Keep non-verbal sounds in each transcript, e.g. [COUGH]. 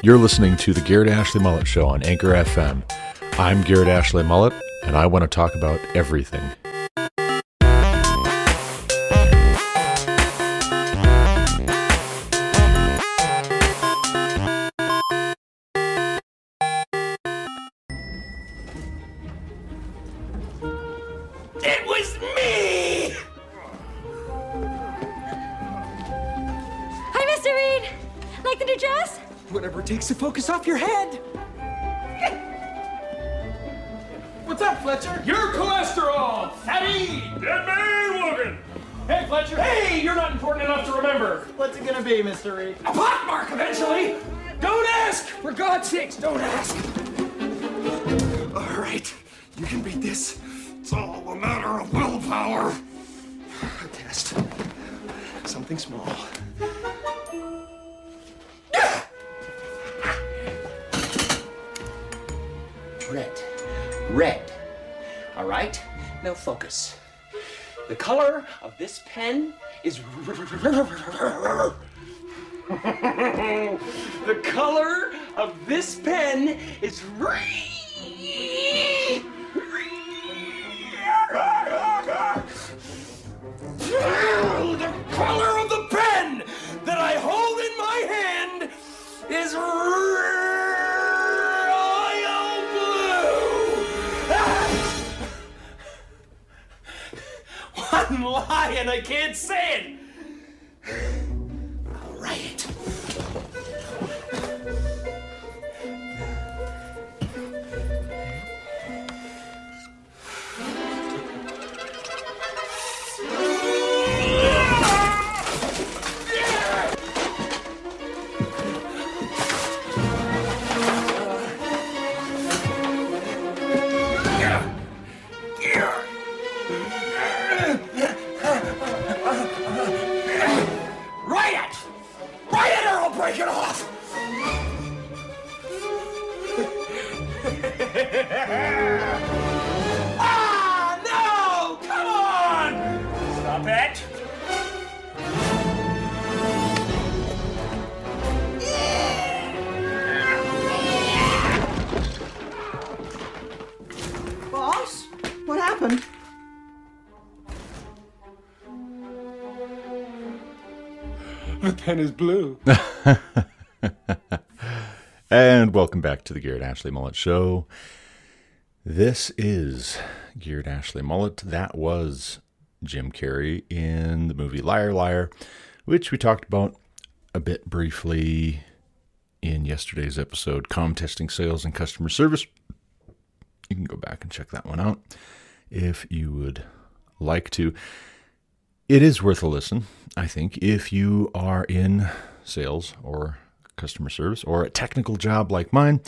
You're listening to the Garrett Ashley Mullet Show on Anchor FM. I'm Garrett Ashley Mullet, and I want to talk about everything. And I can't say it. Is blue. [LAUGHS] And welcome back to the Garrett Ashley Mullet Show. This is Garrett Ashley Mullet. That was Jim Carrey in the movie Liar Liar, which we talked about a bit briefly in yesterday's episode, Com Testing Sales and Customer Service. You can go back and check that one out if you would like to. It is worth a listen, I think, if you are in sales or customer service or a technical job like mine,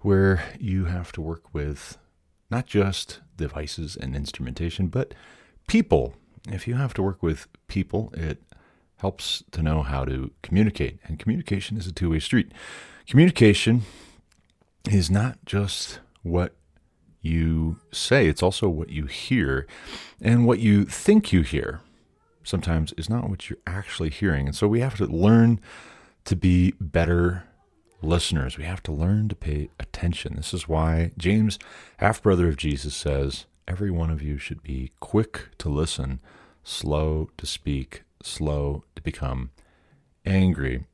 where you have to work with not just devices and instrumentation, but people. If you have to work with people, it helps to know how to communicate. And communication is a two way street. Communication is not just what you say, it's also what you hear. And what you think you hear sometimes is not what you're actually hearing. And so we have to learn to be better listeners. We have to learn to pay attention. This is why James, half brother of Jesus, says every one of you should be quick to listen, slow to speak, slow to become angry.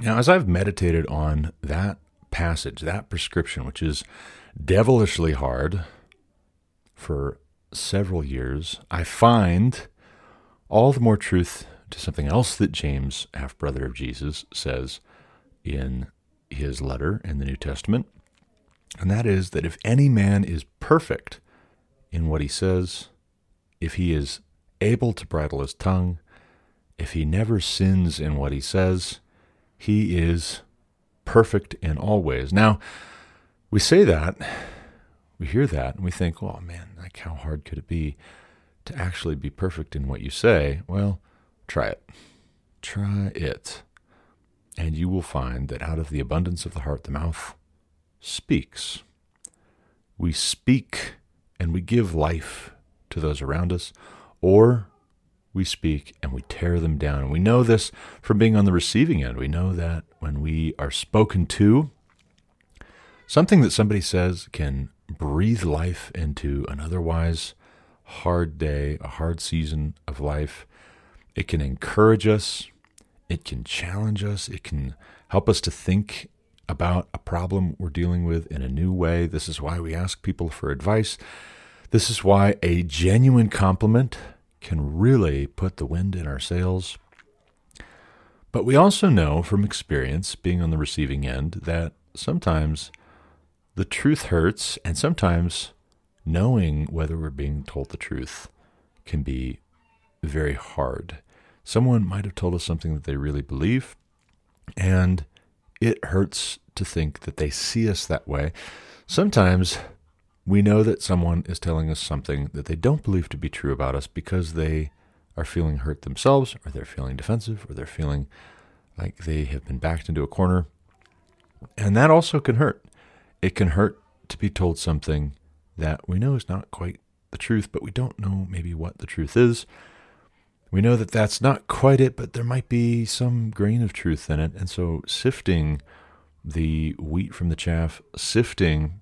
Now, as I've meditated on that passage, that prescription, which is devilishly hard for several years, I find all the more truth to something else that James, half brother of Jesus, says in his letter in the New Testament. And that is that if any man is perfect in what he says, if he is able to bridle his tongue, if he never sins in what he says, he is perfect in all ways. Now, we say that, we hear that, and we think, oh man, like how hard could it be to actually be perfect in what you say? Well, try it. Try it. And you will find that out of the abundance of the heart, the mouth speaks. We speak and we give life to those around us, or we speak and we tear them down. We know this from being on the receiving end. We know that when we are spoken to, something that somebody says can breathe life into an otherwise hard day, a hard season of life. It can encourage us, it can challenge us, it can help us to think about a problem we're dealing with in a new way. This is why we ask people for advice. This is why a genuine compliment can really put the wind in our sails. But we also know from experience, being on the receiving end, that sometimes the truth hurts, and sometimes knowing whether we're being told the truth can be very hard. Someone might have told us something that they really believe, and it hurts to think that they see us that way. Sometimes we know that someone is telling us something that they don't believe to be true about us because they are feeling hurt themselves, or they're feeling defensive, or they're feeling like they have been backed into a corner. And that also can hurt. It can hurt to be told something that we know is not quite the truth, but we don't know maybe what the truth is. We know that that's not quite it, but there might be some grain of truth in it. And so sifting the wheat from the chaff, sifting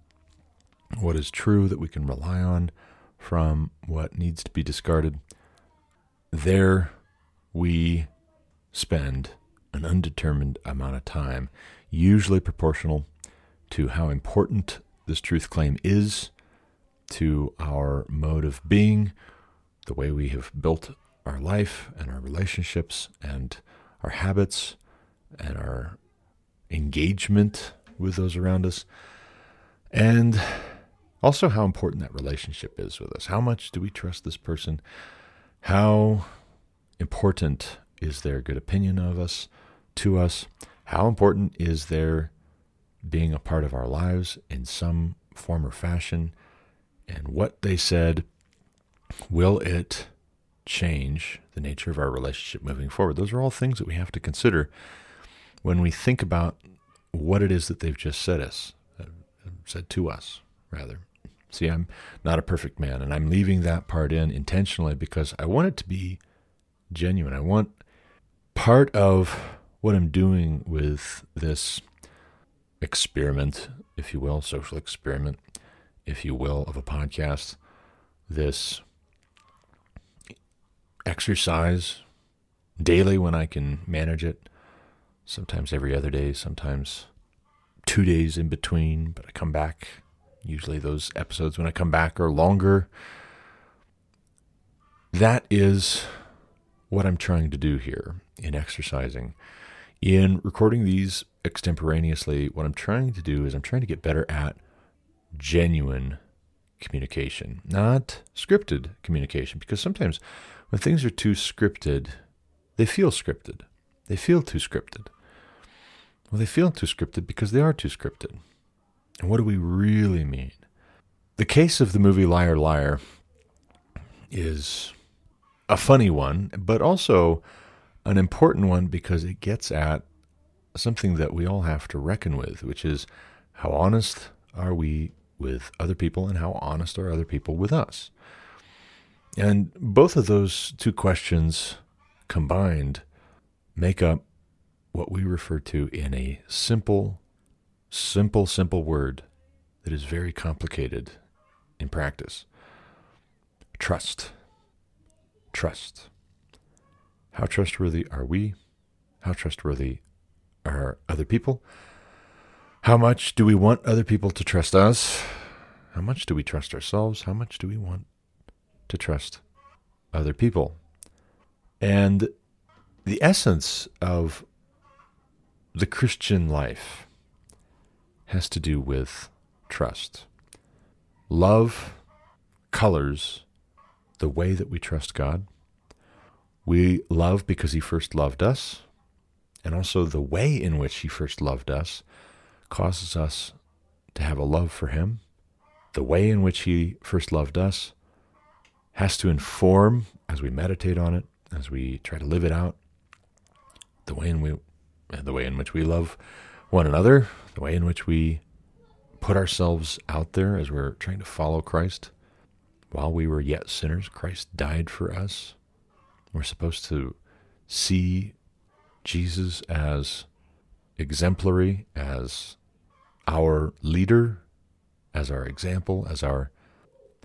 what is true that we can rely on from what needs to be discarded, there we spend an undetermined amount of time, usually proportional to how important this truth claim is to our mode of being, the way we have built our life and our relationships and our habits and our engagement with those around us. And also, how important that relationship is with us. How much do we trust this person? How important is their good opinion of us, to us? How important is their being a part of our lives in some form or fashion? And what they said, will it change the nature of our relationship moving forward? Those are all things that we have to consider when we think about what it is that they've just said us, uh, said to us, rather. See, I'm not a perfect man, and I'm leaving that part in intentionally because I want it to be genuine. I want part of what I'm doing with this experiment, if you will, social experiment, if you will, of a podcast, this exercise daily when I can manage it, sometimes every other day, sometimes two days in between, but I come back. Usually, those episodes when I come back are longer. That is what I'm trying to do here in exercising. In recording these extemporaneously, what I'm trying to do is I'm trying to get better at genuine communication, not scripted communication, because sometimes when things are too scripted, they feel scripted. They feel too scripted. Well, they feel too scripted because they are too scripted. And what do we really mean? The case of the movie Liar Liar is a funny one, but also an important one because it gets at something that we all have to reckon with, which is how honest are we with other people and how honest are other people with us? And both of those two questions combined make up what we refer to in a simple, simple, simple word that is very complicated in practice trust. Trust. How trustworthy are we? How trustworthy are other people? How much do we want other people to trust us? How much do we trust ourselves? How much do we want to trust other people? And the essence of the Christian life has to do with trust. Love colors the way that we trust God. We love because He first loved us, and also the way in which He first loved us causes us to have a love for Him. The way in which He first loved us has to inform, as we meditate on it, as we try to live it out, the way in we, the way in which we love one another, the way in which we put ourselves out there as we're trying to follow Christ. While we were yet sinners, Christ died for us. We're supposed to see Jesus as exemplary, as our leader, as our example, as our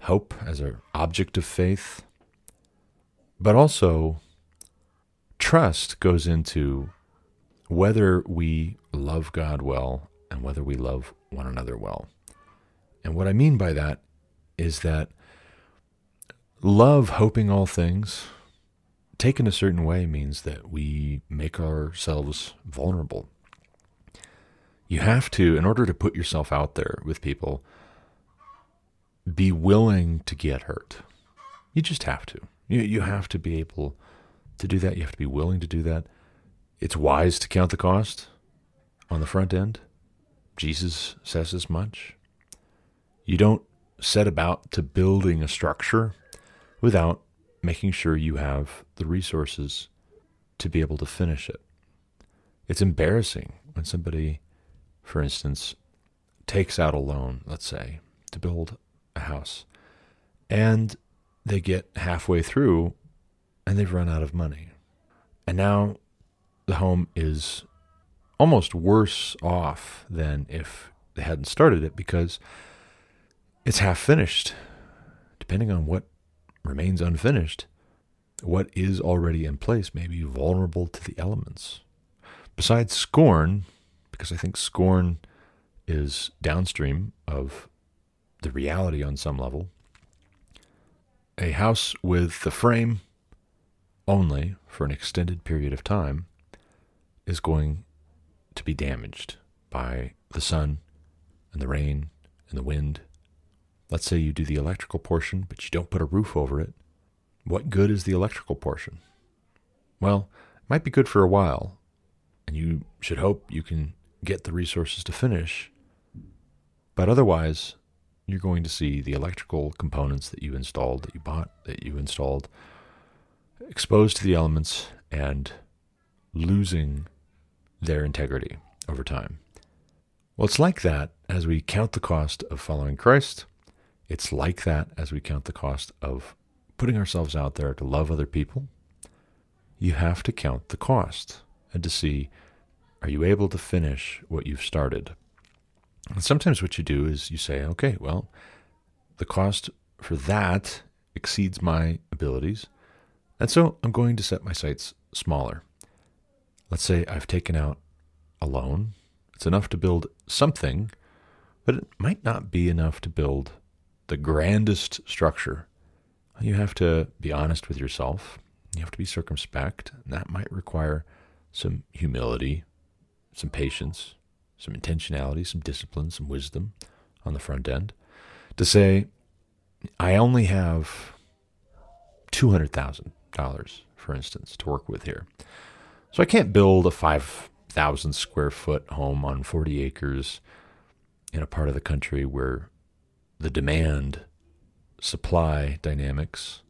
hope, as our object of faith. But also, trust goes into whether we love God well and whether we love one another well. And what I mean by that is that love hoping all things, taken a certain way, means that we make ourselves vulnerable. You have to, in order to put yourself out there with people, be willing to get hurt. You just have to. You, you have to be able to do that. You have to be willing to do that. It's wise to count the cost on the front end. Jesus says as much. You don't set about to building a structure without making sure you have the resources to be able to finish it. It's embarrassing when somebody, for instance, takes out a loan, let's say, to build a house, and they get halfway through and they've run out of money. And now the home is almost worse off than if they hadn't started it because it's half finished. Depending on what remains unfinished, what is already in place may be vulnerable to the elements. Besides scorn, because I think scorn is downstream of the reality on some level, a house with the frame only for an extended period of time is going to be damaged by the sun and the rain and the wind Let's say you do the electrical portion, but you don't put a roof over it. What good is the electrical portion? Well, it might be good for a while, and you should hope you can get the resources to finish. But otherwise, you're going to see the electrical components that you installed, that you bought, that you installed, exposed to the elements and losing their integrity over time. Well, it's like that as we count the cost of following Christ it's like that as we count the cost of putting ourselves out there to love other people. You have to count the cost and to see are you able to finish what you've started? And sometimes what you do is you say, okay, well, the cost for that exceeds my abilities. And so I'm going to set my sights smaller. Let's say I've taken out a loan. It's enough to build something, but it might not be enough to build the grandest structure, you have to be honest with yourself. You have to be circumspect. And that might require some humility, some patience, some intentionality, some discipline, some wisdom on the front end to say, I only have $200,000, for instance, to work with here. So I can't build a 5,000 square foot home on 40 acres in a part of the country where the demand supply dynamics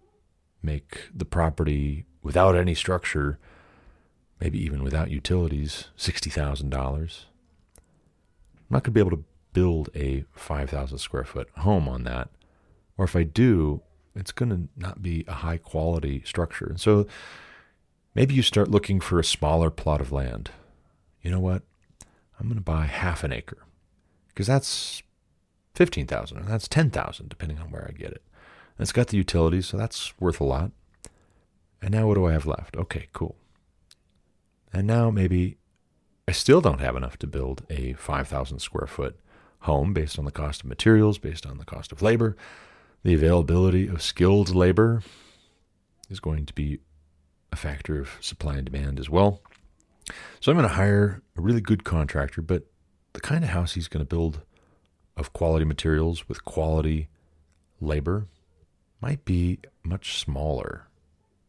make the property without any structure, maybe even without utilities, $60,000. I'm not going to be able to build a 5,000 square foot home on that. Or if I do, it's going to not be a high quality structure. And so maybe you start looking for a smaller plot of land. You know what? I'm going to buy half an acre because that's 15,000 and that's 10,000 depending on where I get it. And it's got the utilities, so that's worth a lot. And now what do I have left? Okay, cool. And now maybe I still don't have enough to build a 5,000 square foot home based on the cost of materials, based on the cost of labor. The availability of skilled labor is going to be a factor of supply and demand as well. So I'm going to hire a really good contractor, but the kind of house he's going to build of quality materials with quality labor might be much smaller.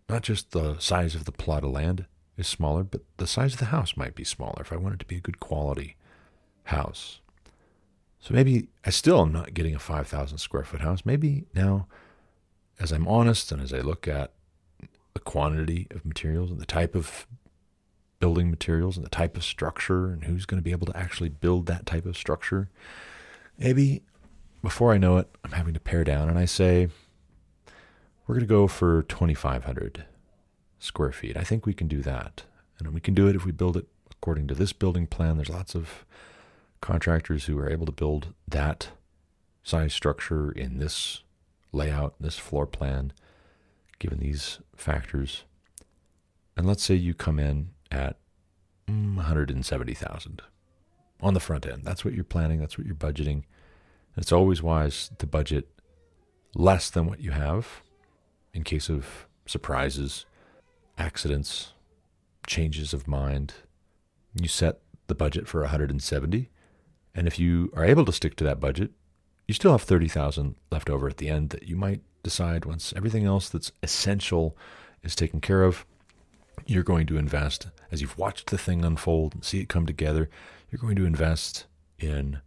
Not just the size of the plot of land is smaller, but the size of the house might be smaller if I want it to be a good quality house. So maybe I still am not getting a 5,000 square foot house. Maybe now, as I'm honest and as I look at the quantity of materials and the type of building materials and the type of structure and who's going to be able to actually build that type of structure, Maybe before I know it, I'm having to pare down and I say, we're going to go for 2,500 square feet. I think we can do that. And we can do it if we build it according to this building plan. There's lots of contractors who are able to build that size structure in this layout, this floor plan, given these factors. And let's say you come in at mm, 170,000 on the front end. That's what you're planning, that's what you're budgeting. And it's always wise to budget less than what you have in case of surprises, accidents, changes of mind. You set the budget for 170, and if you are able to stick to that budget, you still have 30,000 left over at the end that you might decide once everything else that's essential is taken care of, you're going to invest as you've watched the thing unfold and see it come together, you're going to invest in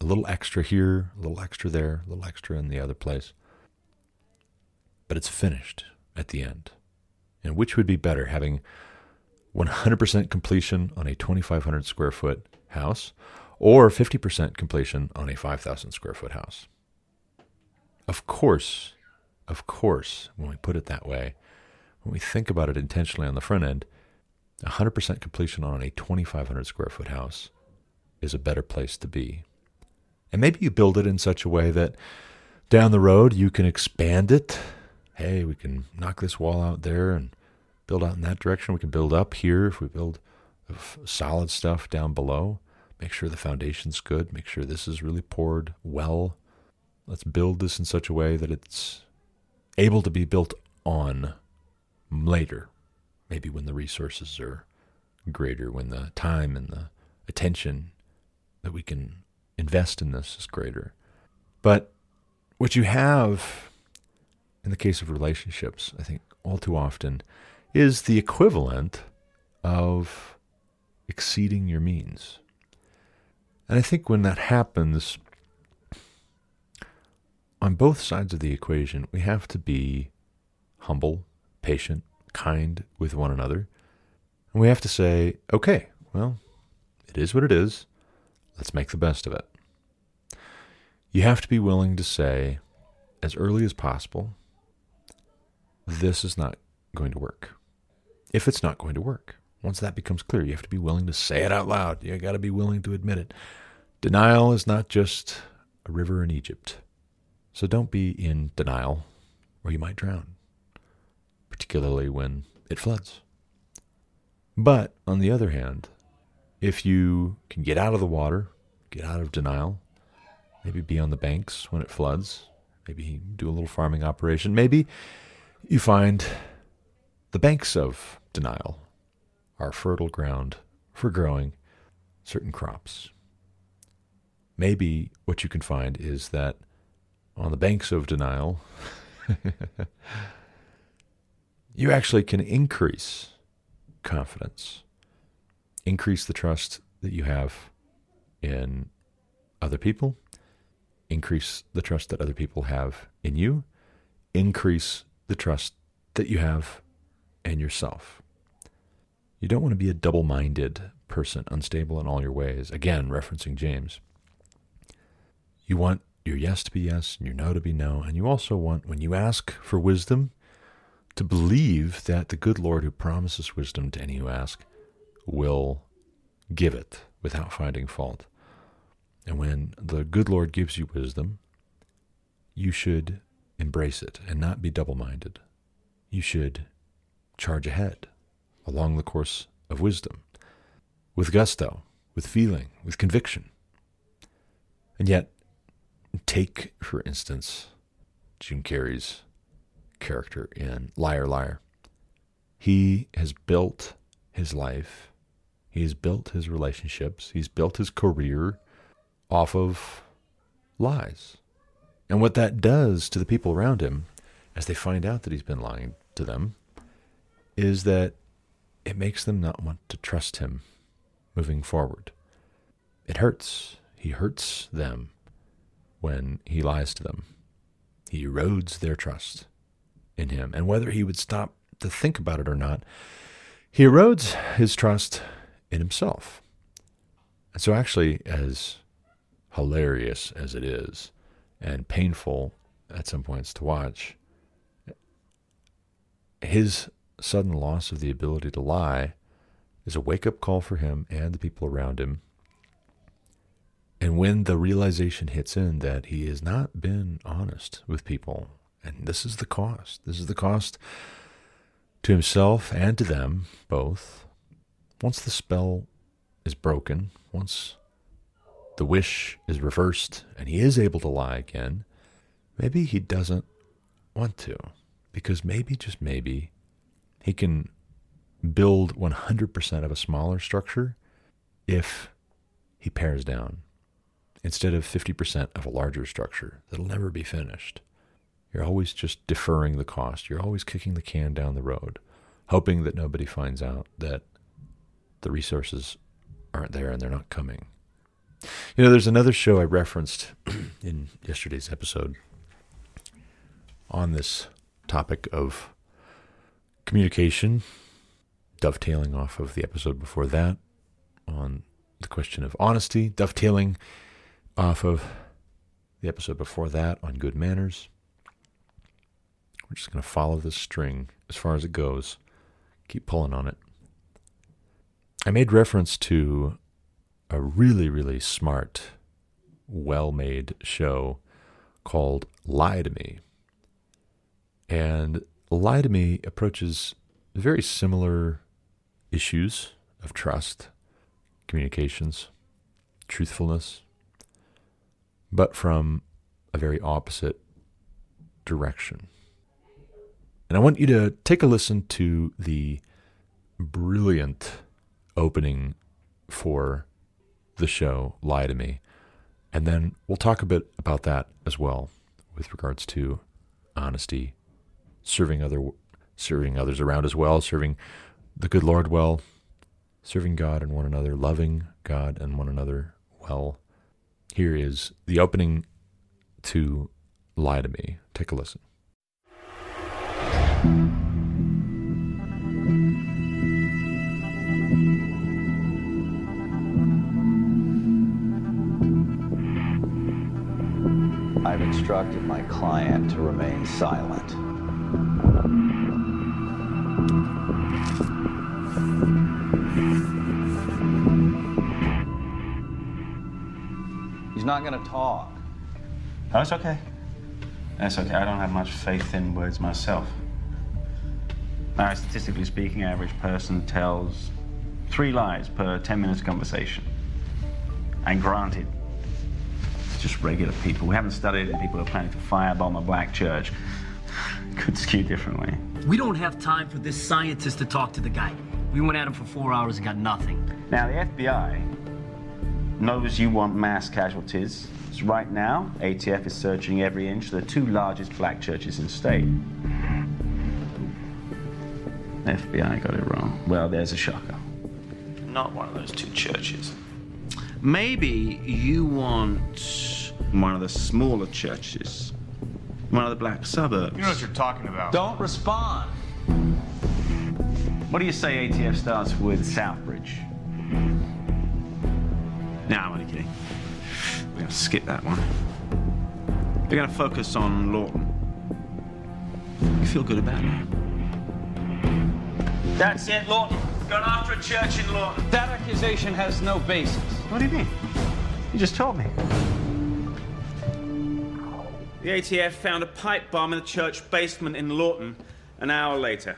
a little extra here, a little extra there, a little extra in the other place. But it's finished at the end. And which would be better, having 100% completion on a 2,500 square foot house or 50% completion on a 5,000 square foot house? Of course, of course, when we put it that way, when we think about it intentionally on the front end, 100% completion on a 2,500 square foot house is a better place to be. And maybe you build it in such a way that down the road you can expand it. Hey, we can knock this wall out there and build out in that direction. We can build up here if we build solid stuff down below. Make sure the foundation's good. Make sure this is really poured well. Let's build this in such a way that it's able to be built on later. Maybe when the resources are greater, when the time and the attention that we can invest in this is greater. But what you have in the case of relationships, I think all too often, is the equivalent of exceeding your means. And I think when that happens, on both sides of the equation, we have to be humble, patient, kind with one another. And we have to say, okay, well, it is what it is. Let's make the best of it. You have to be willing to say, as early as possible, this is not going to work. If it's not going to work, once that becomes clear, you have to be willing to say it out loud. You got to be willing to admit it. Denial is not just a river in Egypt. So don't be in denial or you might drown, particularly when it floods. But on the other hand, if you can get out of the water, get out of denial, maybe be on the banks when it floods, maybe do a little farming operation, maybe you find the banks of denial are fertile ground for growing certain crops. Maybe what you can find is that on the banks of denial, [LAUGHS] you actually can increase confidence, increase the trust that you have in other people, increase the trust that other people have in you, increase the trust that you have in yourself. You don't want to be a double minded person, unstable in all your ways. Again, referencing James. You want your yes to be yes and your no to be no. And you also want, when you ask for wisdom, to believe that the good Lord who promises wisdom to any who ask will give it without finding fault. And when the good Lord gives you wisdom, you should embrace it and not be double minded. You should charge ahead along the course of wisdom with gusto, with feeling, with conviction. And yet, take, for instance, Jim Carrey's character in Liar Liar. He has built his life, he has built his relationships, he's built his career off of lies. And what that does to the people around him as they find out that he's been lying to them is that it makes them not want to trust him moving forward. It hurts. He hurts them when he lies to them. He erodes their trust in him. And whether he would stop to think about it or not, he erodes his trust in himself. And so, actually, as hilarious as it is, and painful at some points to watch, his sudden loss of the ability to lie is a wake up call for him and the people around him. And when the realization hits in that he has not been honest with people, and this is the cost, this is the cost to himself and to them both. Once the spell is broken, once the wish is reversed and he is able to lie again, maybe he doesn't want to. Because maybe, just maybe, he can build 100% of a smaller structure if he pares down instead of 50% of a larger structure that'll never be finished. You're always just deferring the cost. You're always kicking the can down the road, hoping that nobody finds out that the resources aren't there and they're not coming. You know, there's another show I referenced [CLEARS THROAT] in yesterday's episode on this topic of communication, dovetailing off of the episode before that on the question of honesty, dovetailing off of the episode before that on good manners. We're just going to follow this string as far as it goes, keep pulling on it. I made reference to a really, really smart, well made show called Lie to Me. And Lie to Me approaches very similar issues of trust, communications, truthfulness, but from a very opposite direction. And I want you to take a listen to the brilliant opening for the show, Lie to Me. And then we'll talk a bit about that as well with regards to honesty, serving other serving others around as well, serving the good Lord well, serving God and one another, loving God and one another well. Here is the opening to Lie to Me. Take a listen. Instructed my client to remain silent. He's not to talk. That's okay. That's okay. I don't have much faith in words myself. Now, statistically speaking, average person tells three lies per 10 minutes conversation. And granted, just regular people. We haven't studied any people who are planning to firebomb a black church. [SIGHS] Could skew differently. We don't have time for this scientist to talk to the guy. We went at him for four hours and got nothing. Now, the FBI knows you want mass casualties. So right now, ATF is searching every inch of the two largest black churches in the state. FBI got it wrong. Well, there's a shocker. Not one of those two churches. Maybe you want one of the smaller churches, one of the black suburbs. You know what you're talking about. Don't respond. What do you say ATF starts with Southbridge? No, I'm only kidding. We're gonna skip that one. We're gonna focus on Lawton. You feel good about it? That's it, Lawton. Going after a church in Lawton. That accusation has no basis. What do you mean? You just told me. The ATF found a pipe bomb in the church basement in Lawton an hour later.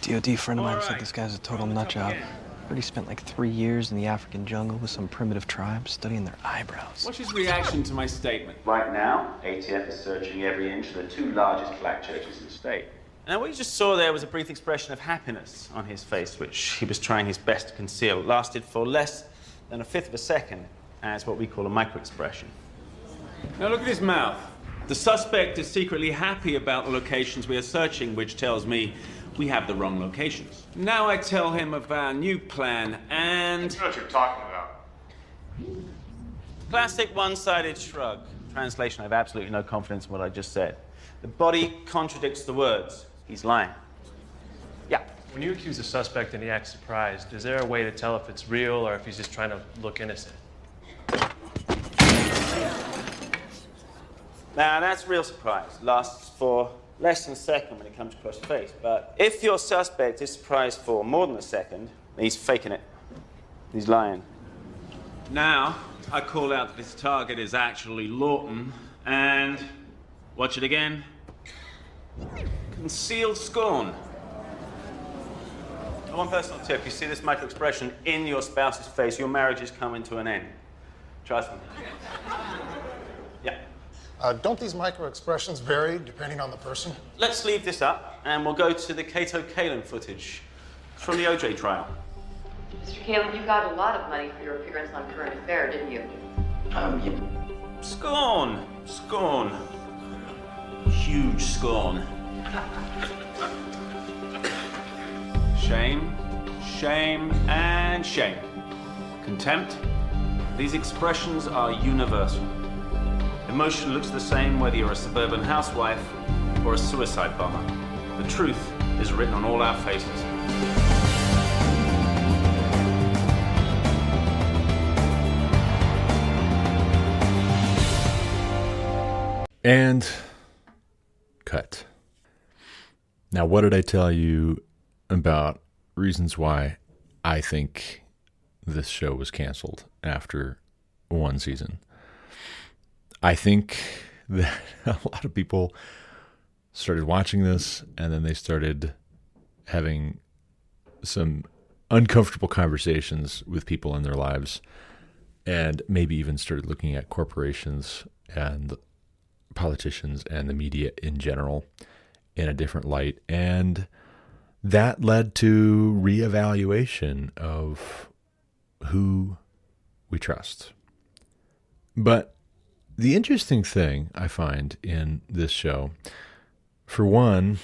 DOD friend of mine All said this guy's a total From the nut job. again. Heard he spent like three years in the African jungle with some primitive tribes studying their eyebrows. What's his reaction to my statement? Right now, ATF is searching every inch of the two largest black churches in the state. Now, what you just saw there was a brief expression of happiness on his face, which he was trying his best to conceal. It lasted for less than a fifth of a second as what we call a micro expression. Now look at his mouth. The suspect is secretly happy about the locations we are searching, which tells me we have the wrong locations. Now I tell him of our new plan and. You know what you're talking about. Classic one sided shrug. Translation I have absolutely no confidence in what I just said. The body contradicts the words. He's lying. Yeah. When you accuse a suspect and he acts surprised, is there a way to tell if it's real or if he's just trying to look innocent? Now, that's real surprise. Lasts for less than a second when it comes across the face. But if your suspect is surprised for more than a second, he's faking it. He's lying. Now, I call out that this target is actually Lawton, and watch it again. Concealed scorn. One personal tip you see this micro expression in your spouse's face, your marriage is coming to an end. Trust me. [LAUGHS] Yeah. Uh, don't these micro expressions vary depending on the person? Let's leave this up and we'll go to the Kato Kaelin footage from the OJ trial. Mr. Kaelin, you got a lot of money for your appearance on Current Affair, didn't you? Um, yeah. Scorn. Scorn. Huge scorn. Shame, shame, and shame. Contempt. These expressions are universal. Emotion looks the same whether you're a suburban housewife or a suicide bomber. The truth is written on all our faces. And cut. Now, what did I tell you about reasons why I think this show was canceled after one season? I think [LAUGHS] that a lot of people started watching this and then they started having some uncomfortable conversations with people in their lives and maybe even started looking at corporations and politicians and the media in general in a different light. And that led to reevaluation of who we trust. But the interesting thing I find in this show, for one,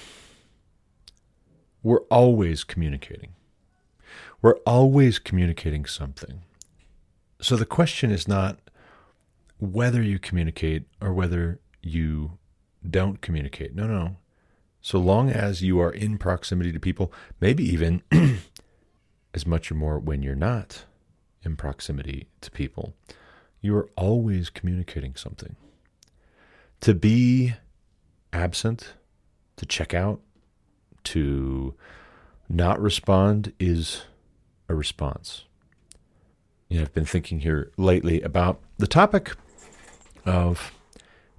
we're always communicating. We're always communicating something. So the question is not whether you communicate or whether you don't communicate. No, no. So long as you are in proximity to people, maybe even [CLEARS THROAT] as much or more when you're not in proximity to people, you are always communicating something. To be absent, to check out, to not respond is a response. You know, I've been thinking here lately about the topic of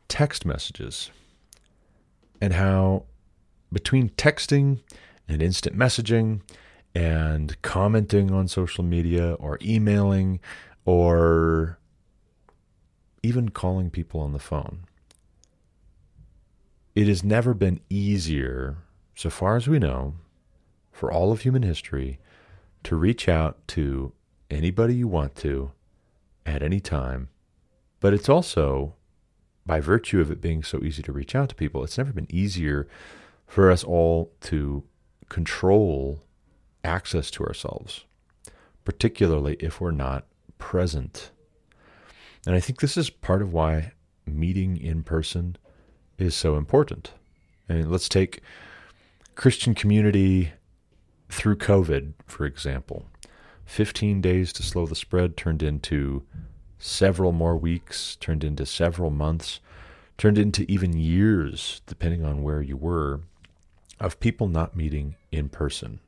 text messages and how between texting and instant messaging and commenting on social media or emailing or even calling people on the phone, it has never been easier, so far as we know, for all of human history to reach out to anybody you want to at any time. But it's also by virtue of it being so easy to reach out to people, it's never been easier for us all to control access to ourselves, particularly if we're not present. And I think this is part of why meeting in person is so important. And let's take Christian community through COVID, for example. 15 days to slow the spread turned into several more weeks, turned into several months, turned into even years, depending on where you were, of people not meeting in person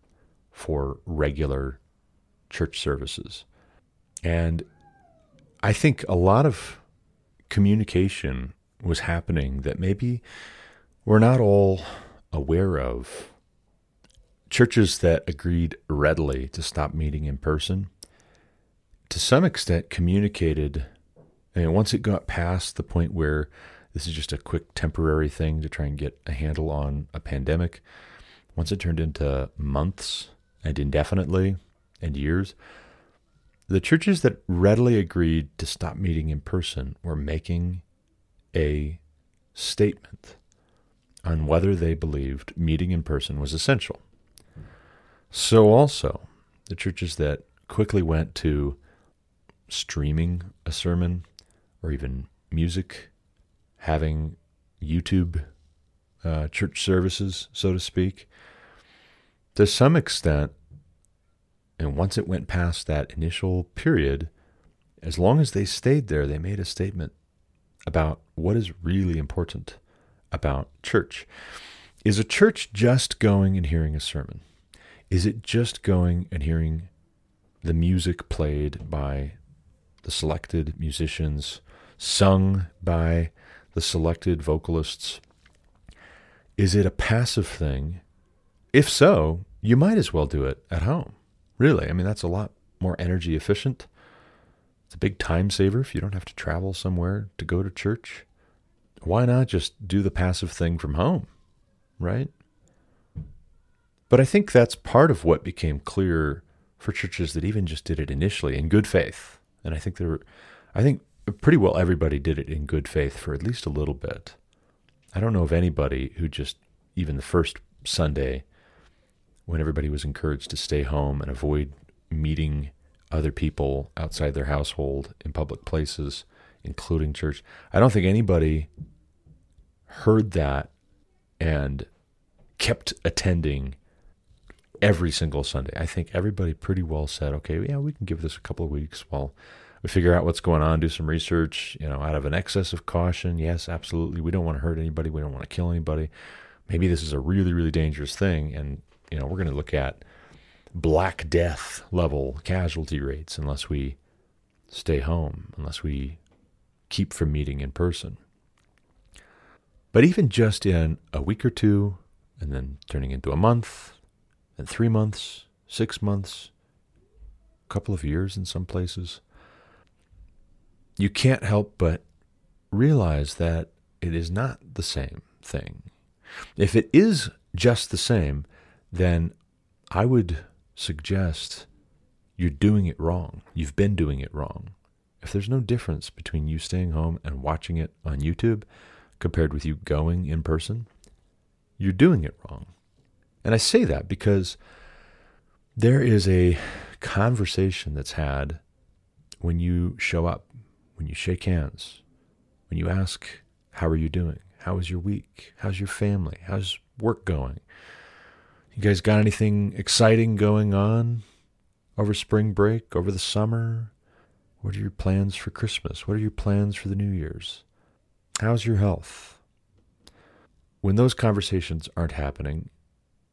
for regular church services. And I think a lot of communication was happening that maybe we're not all aware of. Churches that agreed readily to stop meeting in person to some extent communicated. I mean, once it got past the point where this is just a quick temporary thing to try and get a handle on a pandemic, once it turned into months and indefinitely and years, the churches that readily agreed to stop meeting in person were making a statement on whether they believed meeting in person was essential. So, also, the churches that quickly went to streaming a sermon or even music, having YouTube uh, church services, so to speak. To some extent, and once it went past that initial period, as long as they stayed there, they made a statement about what is really important about church. Is a church just going and hearing a sermon? Is it just going and hearing the music played by the selected musicians, sung by the selected vocalists? Is it a passive thing? If so, you might as well do it at home. Really, I mean, that's a lot more energy efficient. It's a big time saver if you don't have to travel somewhere to go to church. Why not just do the passive thing from home, right? But I think that's part of what became clear for churches that even just did it initially in good faith. And I think there were, I think pretty well everybody did it in good faith for at least a little bit. I don't know of anybody who just, even the first Sunday, when everybody was encouraged to stay home and avoid meeting other people outside their household in public places, including church. I don't think anybody heard that and kept attending every single Sunday. I think everybody pretty well said, okay, yeah, we can give this a couple of weeks while we figure out what's going on, do some research, you know, out of an excess of caution. Yes, absolutely. We don't want to hurt anybody. We don't want to kill anybody. Maybe this is a really, really dangerous thing. And, you know, we're going to look at Black Death level casualty rates unless we stay home, unless we keep from meeting in person. But even just in a week or two, and then turning into a month, and three months, six months, a couple of years in some places, you can't help but realize that it is not the same thing. If it is just the same, then I would suggest you're doing it wrong. You've been doing it wrong. If there's no difference between you staying home and watching it on YouTube compared with you going in person, you're doing it wrong. And I say that because there is a conversation that's had when you show up, when you shake hands, when you ask, How are you doing? How was your week? How's your family? How's work going? You guys got anything exciting going on over spring break, over the summer? What are your plans for Christmas? What are your plans for the New Year's? How's your health? When those conversations aren't happening,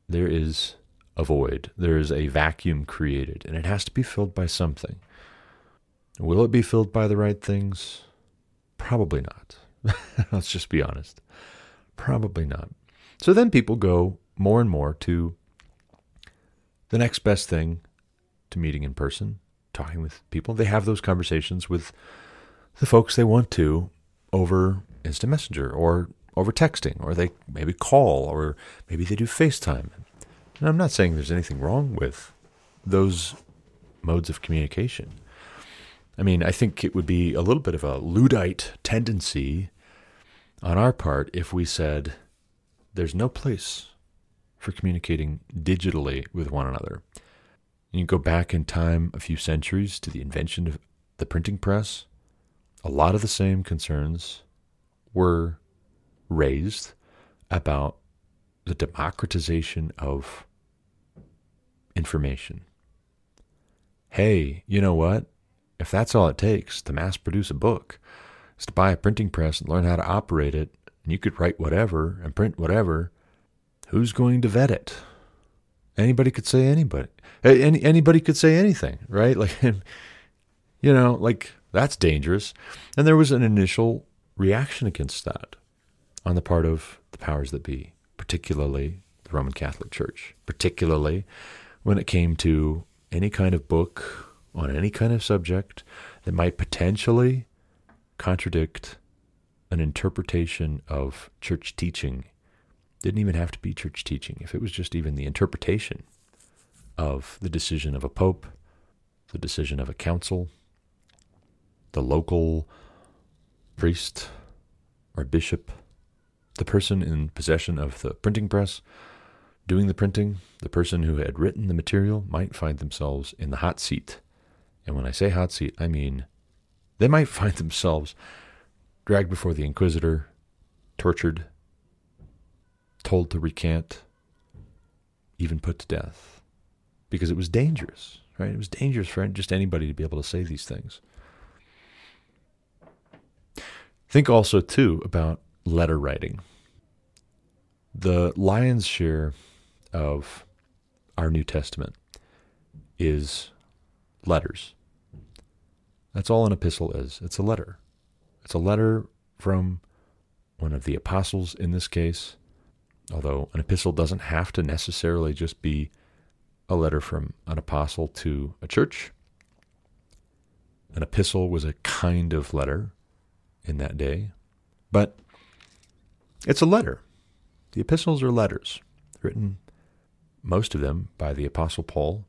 there is a void. There is a vacuum created, and it has to be filled by something. Will it be filled by the right things? Probably not. [LAUGHS] Let's just be honest. Probably not. So then people go more and more to the next best thing to meeting in person, talking with people. They have those conversations with the folks they want to over instant messenger or over texting, or they maybe call, or maybe they do FaceTime. And I'm not saying there's anything wrong with those modes of communication. I mean, I think it would be a little bit of a Luddite tendency on our part if we said there's no place for communicating digitally with one another. You go back in time a few centuries to the invention of the printing press. A lot of the same concerns were raised about the democratization of information. Hey, you know what? If that's all it takes to mass produce a book, is to buy a printing press and learn how to operate it, and you could write whatever and print whatever, who's going to vet it? Anybody could say anybody. Any, anybody could say anything, right? [LAUGHS] Like, you know, like that's dangerous. And there was an initial reaction against that on the part of the powers that be, particularly the Roman Catholic Church, particularly when it came to any kind of book on any kind of subject that might potentially contradict an interpretation of church teaching didn't even have to be church teaching. If it was just even the interpretation of the decision of a pope, the decision of a council, the local priest or bishop, the person in possession of the printing press doing the printing, the person who had written the material might find themselves in the hot seat. And when I say hot seat, I mean they might [LAUGHS] find themselves dragged before the inquisitor, tortured, told to recant, even put to death, because it was dangerous, right? It was dangerous for just anybody to be able to say these things. Think also, too, about letter writing. The lion's share of our New Testament is letters. That's all an epistle is. It's a letter. It's a letter from one of the apostles in this case, although an epistle doesn't have to necessarily just be a letter from an apostle to a church. An epistle was a kind of letter in that day, but it's a letter. The epistles are letters written, most of them by the Apostle Paul,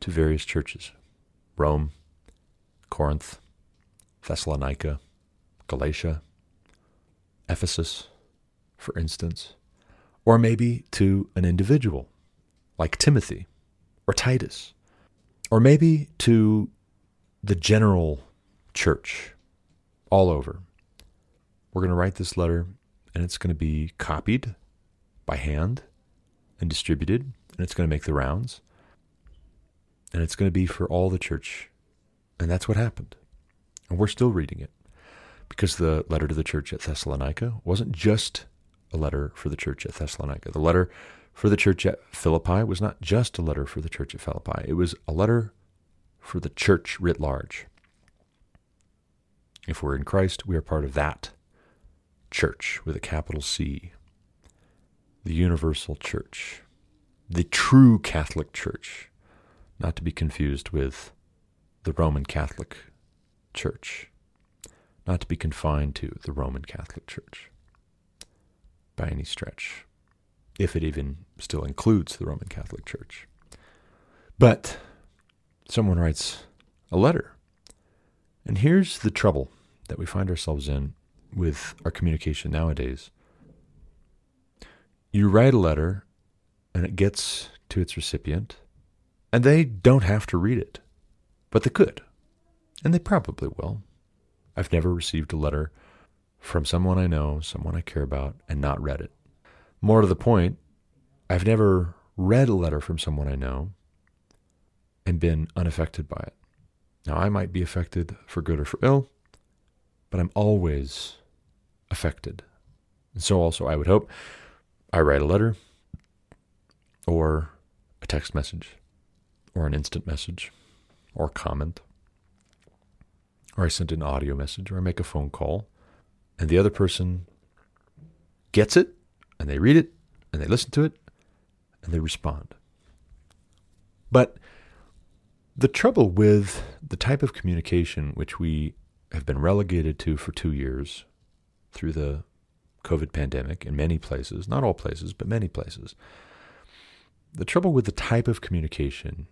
to various churches Rome, Corinth, Thessalonica, Galatia, Ephesus, for instance, or maybe to an individual like Timothy or Titus, or maybe to the general church all over. We're going to write this letter and it's going to be copied by hand and distributed, and it's going to make the rounds. And it's going to be for all the church. And that's what happened. And we're still reading it because the letter to the church at Thessalonica wasn't just a letter for the church at Thessalonica. The letter for the church at Philippi was not just a letter for the church at Philippi, it was a letter for the church writ large. If we're in Christ, we are part of that church with a capital C, the universal church, the true Catholic Church, not to be confused with the Roman Catholic Church, not to be confined to the Roman Catholic Church by any stretch, if it even still includes the Roman Catholic Church. But someone writes a letter. And here's the trouble that we find ourselves in with our communication nowadays. You write a letter and it gets to its recipient, and they don't have to read it, but they could, and they probably will. I've never received a letter from someone I know, someone I care about, and not read it. More to the point, I've never read a letter from someone I know and been unaffected by it. Now, I might be affected for good or for ill, but I'm always affected. And so, also, I would hope I write a letter or a text message or an instant message or comment or I send an audio message or I make a phone call and the other person gets it and they read it and they listen to it and they respond. But the trouble with the type of communication which we have been relegated to for two years through the COVID pandemic in many places, not all places, but many places, the trouble with the type of communication,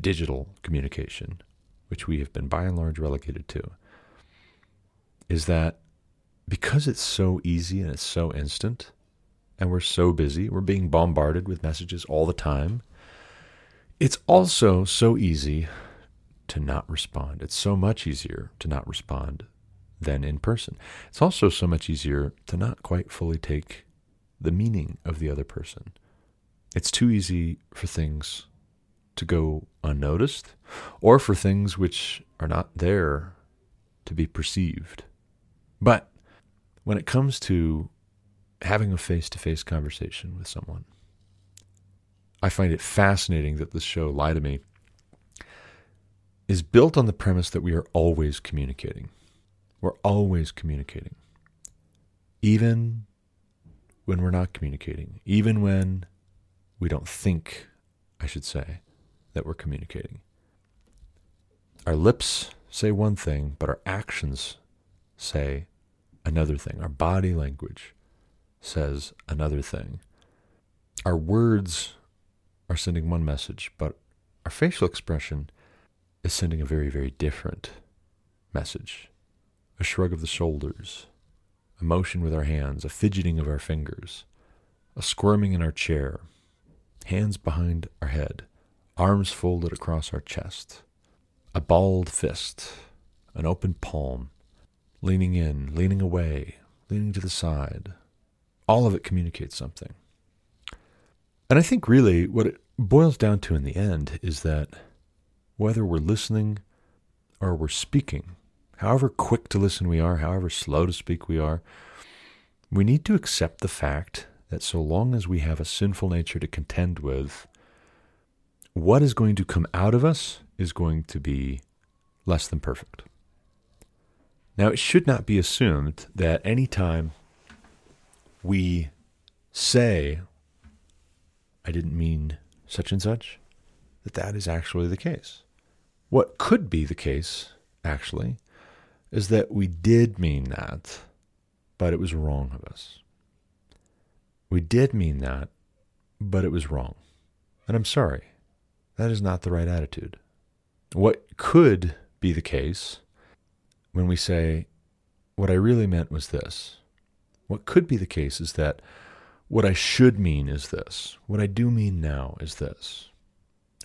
digital communication, which we have been by and large relegated to, is that because it's so easy and it's so instant, and we're so busy, we're being bombarded with messages all the time, it's also so easy to not respond. It's so much easier to not respond than in person. It's also so much easier to not quite fully take the meaning of the other person. It's too easy for things to go unnoticed or for things which are not there to be perceived. But when it comes to having a face to face conversation with someone, I find it fascinating that this show, Lie to Me, is built on the premise that we are always communicating. We're always communicating. Even when we're not communicating, even when we don't think, I should say, that we're communicating. Our lips say one thing, but our actions say another thing. Our body language says another thing. Our words are sending one message, but our facial expression is sending a very, very different message. A shrug of the shoulders, a motion with our hands, a fidgeting of our fingers, a squirming in our chair, hands behind our head, arms folded across our chest, a balled fist, an open palm, leaning in, leaning away, leaning to the side. All of it communicates something. And I think really what it boils down to in the end is that whether we're listening or we're speaking, however quick to listen we are, however slow to speak we are, we need to accept the fact that so long as we have a sinful nature to contend with, what is going to come out of us is going to be less than perfect. Now, it should not be assumed that any time we say, I didn't mean such and such, that that is actually the case. What could be the case, actually, is that we did mean that, but it was wrong of us. We did mean that, but it was wrong. And I'm sorry. That is not the right attitude. What could be the case when we say, what I really meant was this? What could be the case is that what I should mean is this. What I do mean now is this.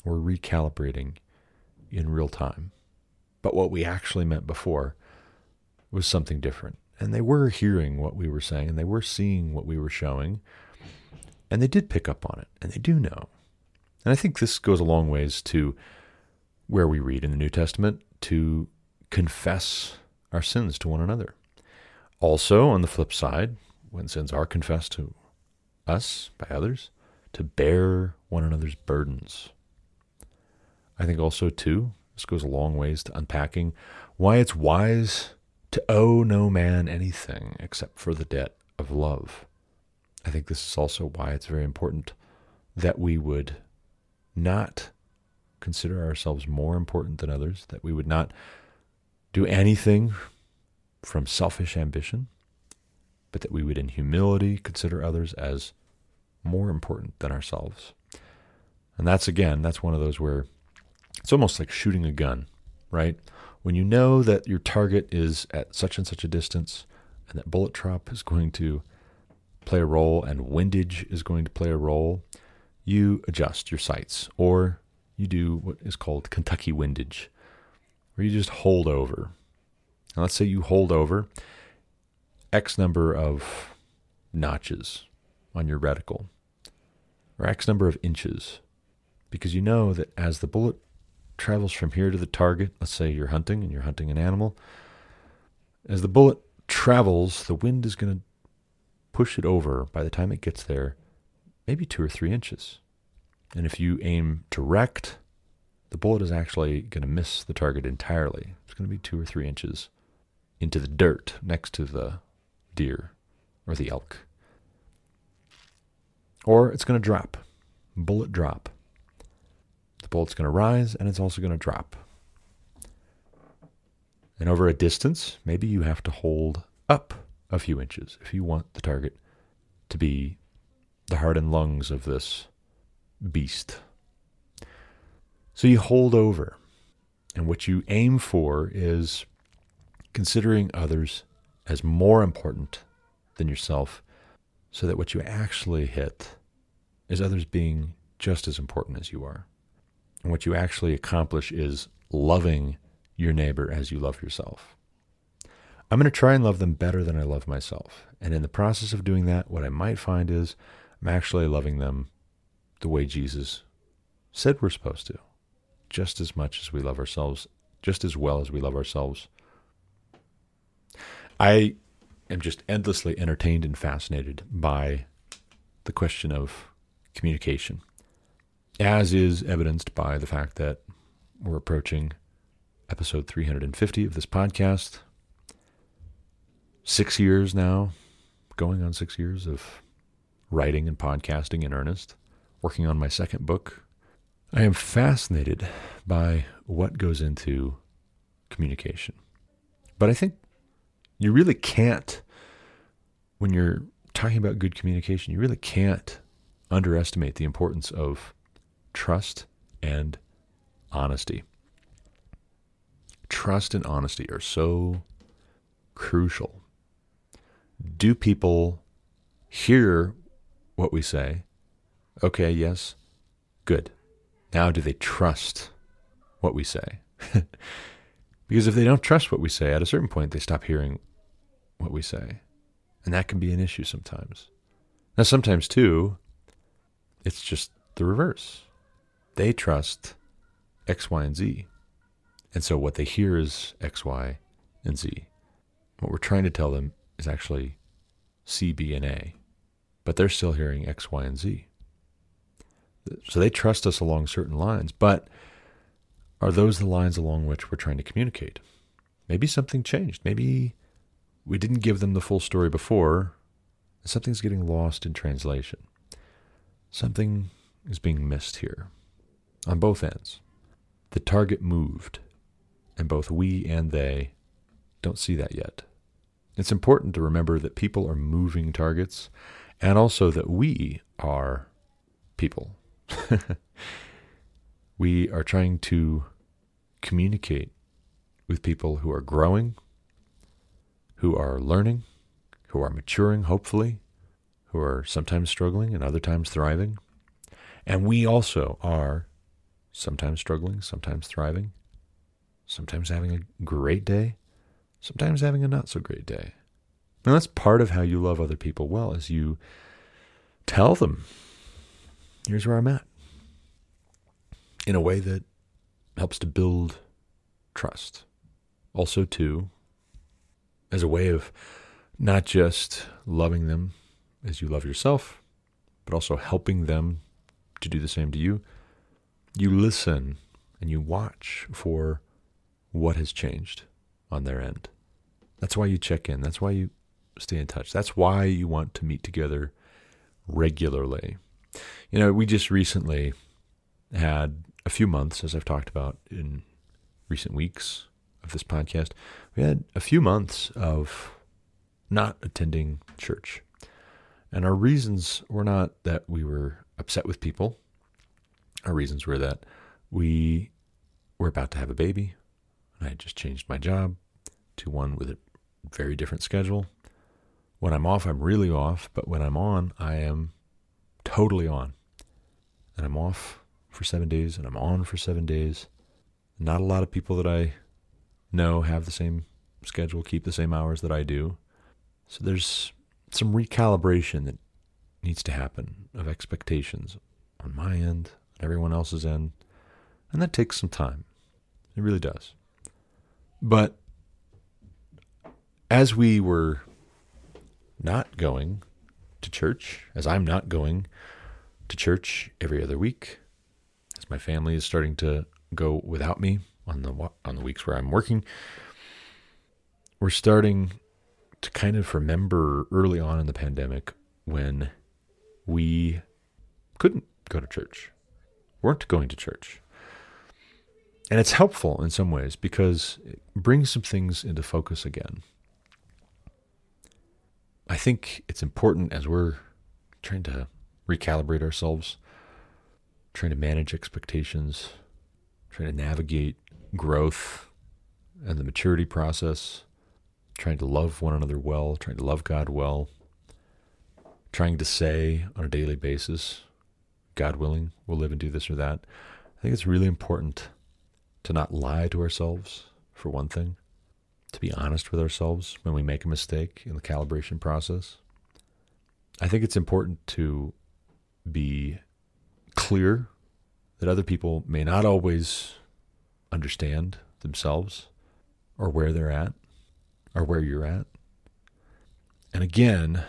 We're recalibrating in real time. But what we actually meant before was something different. And they were hearing what we were saying and they were seeing what we were showing. And they did pick up on it and they do know. And I think this goes a long ways to where we read in the New Testament to confess our sins to one another. Also, on the flip side, when sins are confessed to us by others, to bear one another's burdens. I think also, too, this goes a long ways to unpacking why it's wise to owe no man anything except for the debt of love. I think this is also why it's very important that we would not consider ourselves more important than others, that we would not do anything from selfish ambition, but that we would, in humility, consider others as more important than ourselves. And that's again, that's one of those where it's almost like shooting a gun, right? When you know that your target is at such and such a distance, and that bullet drop is going to play a role and windage is going to play a role, you adjust your sights or you do what is called Kentucky windage, where you just hold over. Now, let's say you hold over X number of notches on your reticle, or X number of inches, because you know that as the bullet travels from here to the target, let's say you're hunting and you're hunting an animal, as the bullet travels, the wind is going to push it over by the time it gets there, maybe two or three inches. And if you aim direct, the bullet is actually going to miss the target entirely. It's going to be two or three inches into the dirt next to the deer or the elk. Or it's going to drop, bullet drop. The bullet's going to rise and it's also going to drop. And over a distance, maybe you have to hold up a few inches if you want the target to be the heart and lungs of this beast. So you hold over. And what you aim for is considering others as more important than yourself, so that what you actually hit is others being just as important as you are. And what you actually accomplish is loving your neighbor as you love yourself. I'm going to try and love them better than I love myself. And in the process of doing that, what I might find is I'm actually loving them the way Jesus said we're supposed to, just as much as we love ourselves, just as well as we love ourselves. I am just endlessly entertained and fascinated by the question of communication, as is evidenced by the fact that we're approaching episode 350 of this podcast. Six years now, going on six years of writing and podcasting in earnest, working on my second book. I am fascinated by what goes into communication. But I think you really can't, when you're talking about good communication, you really can't underestimate the importance of trust and honesty. Trust and honesty are so crucial. Do people hear what we say? Okay, yes, good. Now, do they trust what we say? [LAUGHS] because if they don't trust what we say, at a certain point, they stop hearing what we say. And that can be an issue sometimes. Now, sometimes too, it's just the reverse. They trust X, Y, and Z. And so what they hear is X, Y, and Z. What we're trying to tell them is actually C, B, and A. but they're still hearing X, Y, and Z. So they trust us along certain lines, but are those the lines along which we're trying to communicate? Maybe something changed. Maybe we didn't give them the full story before. Something's getting lost in translation. Something is being missed here on both ends. The target moved, and both we and they don't see that yet. It's important to remember that people are moving targets and also that we are people. [LAUGHS] we are trying to communicate with people who are growing, who are learning, who are maturing, hopefully, who are sometimes struggling and other times thriving. And we also are sometimes struggling, sometimes thriving, sometimes having a great day, sometimes having a not so great day. And that's part of how you love other people well is you tell them, here's where I'm at. In a way that helps to build trust. Also, too, as a way of not just loving them as you love yourself, but also helping them to do the same to you. You listen and you watch for what has changed on their end. That's why you check in. That's why you stay in touch. That's why you want to meet together regularly. You know, we just recently had a few months, as I've talked about in recent weeks of this podcast, we had a few months of not attending church. And our reasons were not that we were upset with people. Our reasons were that we were about to have a baby, I had just changed my job to one with a very different schedule. When I'm off, I'm really off, but when I'm on, I am totally on. And I'm off for seven days, and I'm on for seven days. Not a lot of people that I know have the same schedule, keep the same hours that I do. So there's some recalibration that needs to happen of expectations on my end, on everyone else's end. And that takes some time. It really does. But as we were not going to church, as I'm not going to church every other week, as my family is starting to go without me on the on the weeks where I'm working, we're starting to kind of remember early on in the pandemic when we couldn't go to church, weren't going to church. And it's helpful in some ways because it brings some things into focus again. I think it's important as we're trying to recalibrate ourselves, trying to manage expectations, trying to navigate growth and the maturity process, trying to love one another well, trying to love God well, trying to say on a daily basis, God willing, we'll live and do this or that. I think it's really important to not lie to ourselves, for one thing to be honest with ourselves when we make a mistake in the calibration process. I think it's important to be clear that other people may not always understand themselves or where they're at or where you're at. And again,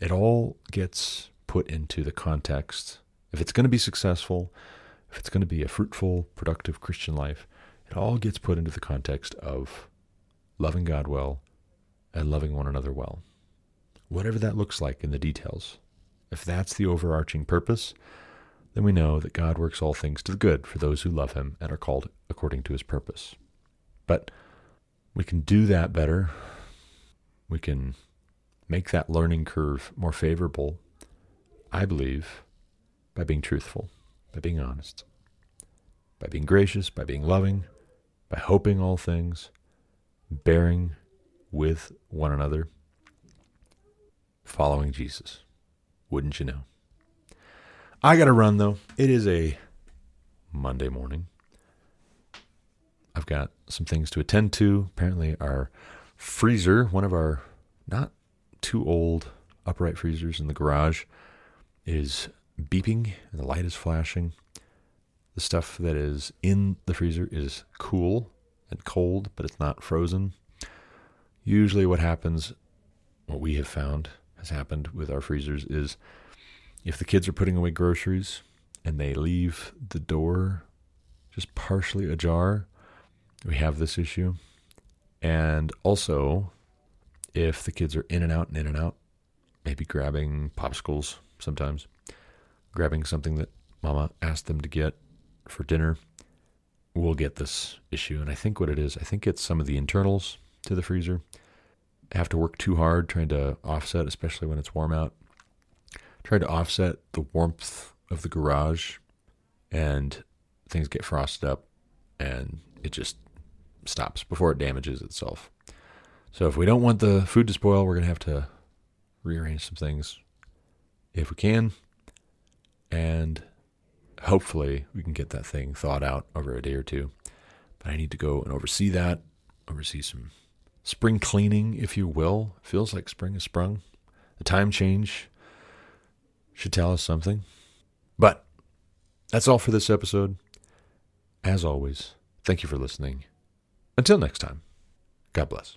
it all gets put into the context. If it's going to be successful, if it's going to be a fruitful, productive Christian life, it all gets put into the context of loving God well, and loving one another well. Whatever that looks like in the details. If that's the overarching purpose, then we know that God works all things to the good for those who love him and are called according to his purpose. But we can do that better. We can make that learning curve more favorable, I believe, by being truthful, by being honest, by being gracious, by being loving, by hoping all things, bearing with one another, following Jesus. Wouldn't you know? I got to run though. It is a Monday morning. I've got some things to attend to. Apparently, our freezer, one of our not too old upright freezers in the garage, is beeping and the light is flashing. The stuff that is in the freezer is cool and cold, but it's not frozen. Usually, what happens, what we have found, has happened with our freezers is if the kids are putting away groceries and they leave the door just partially ajar, we have this issue. And also, if the kids are in and out and in and out, maybe grabbing popsicles sometimes, grabbing something that mama asked them to get for dinner, we'll get this issue. And I think what it is, I think it's some of the internals to the freezer. have to work too hard trying to offset, especially when it's warm out. Try to offset the warmth of the garage, and things get frosted up, and it just stops before it damages itself. So if we don't want the food to spoil, we're going to have to rearrange some things if we can. And hopefully we can get that thing thawed out over a day or two. But I need to go and oversee that, oversee some spring cleaning, if you will. Feels like spring has sprung. The time change should tell us something. But that's all for this episode. As always, thank you for listening. Until next time, God bless.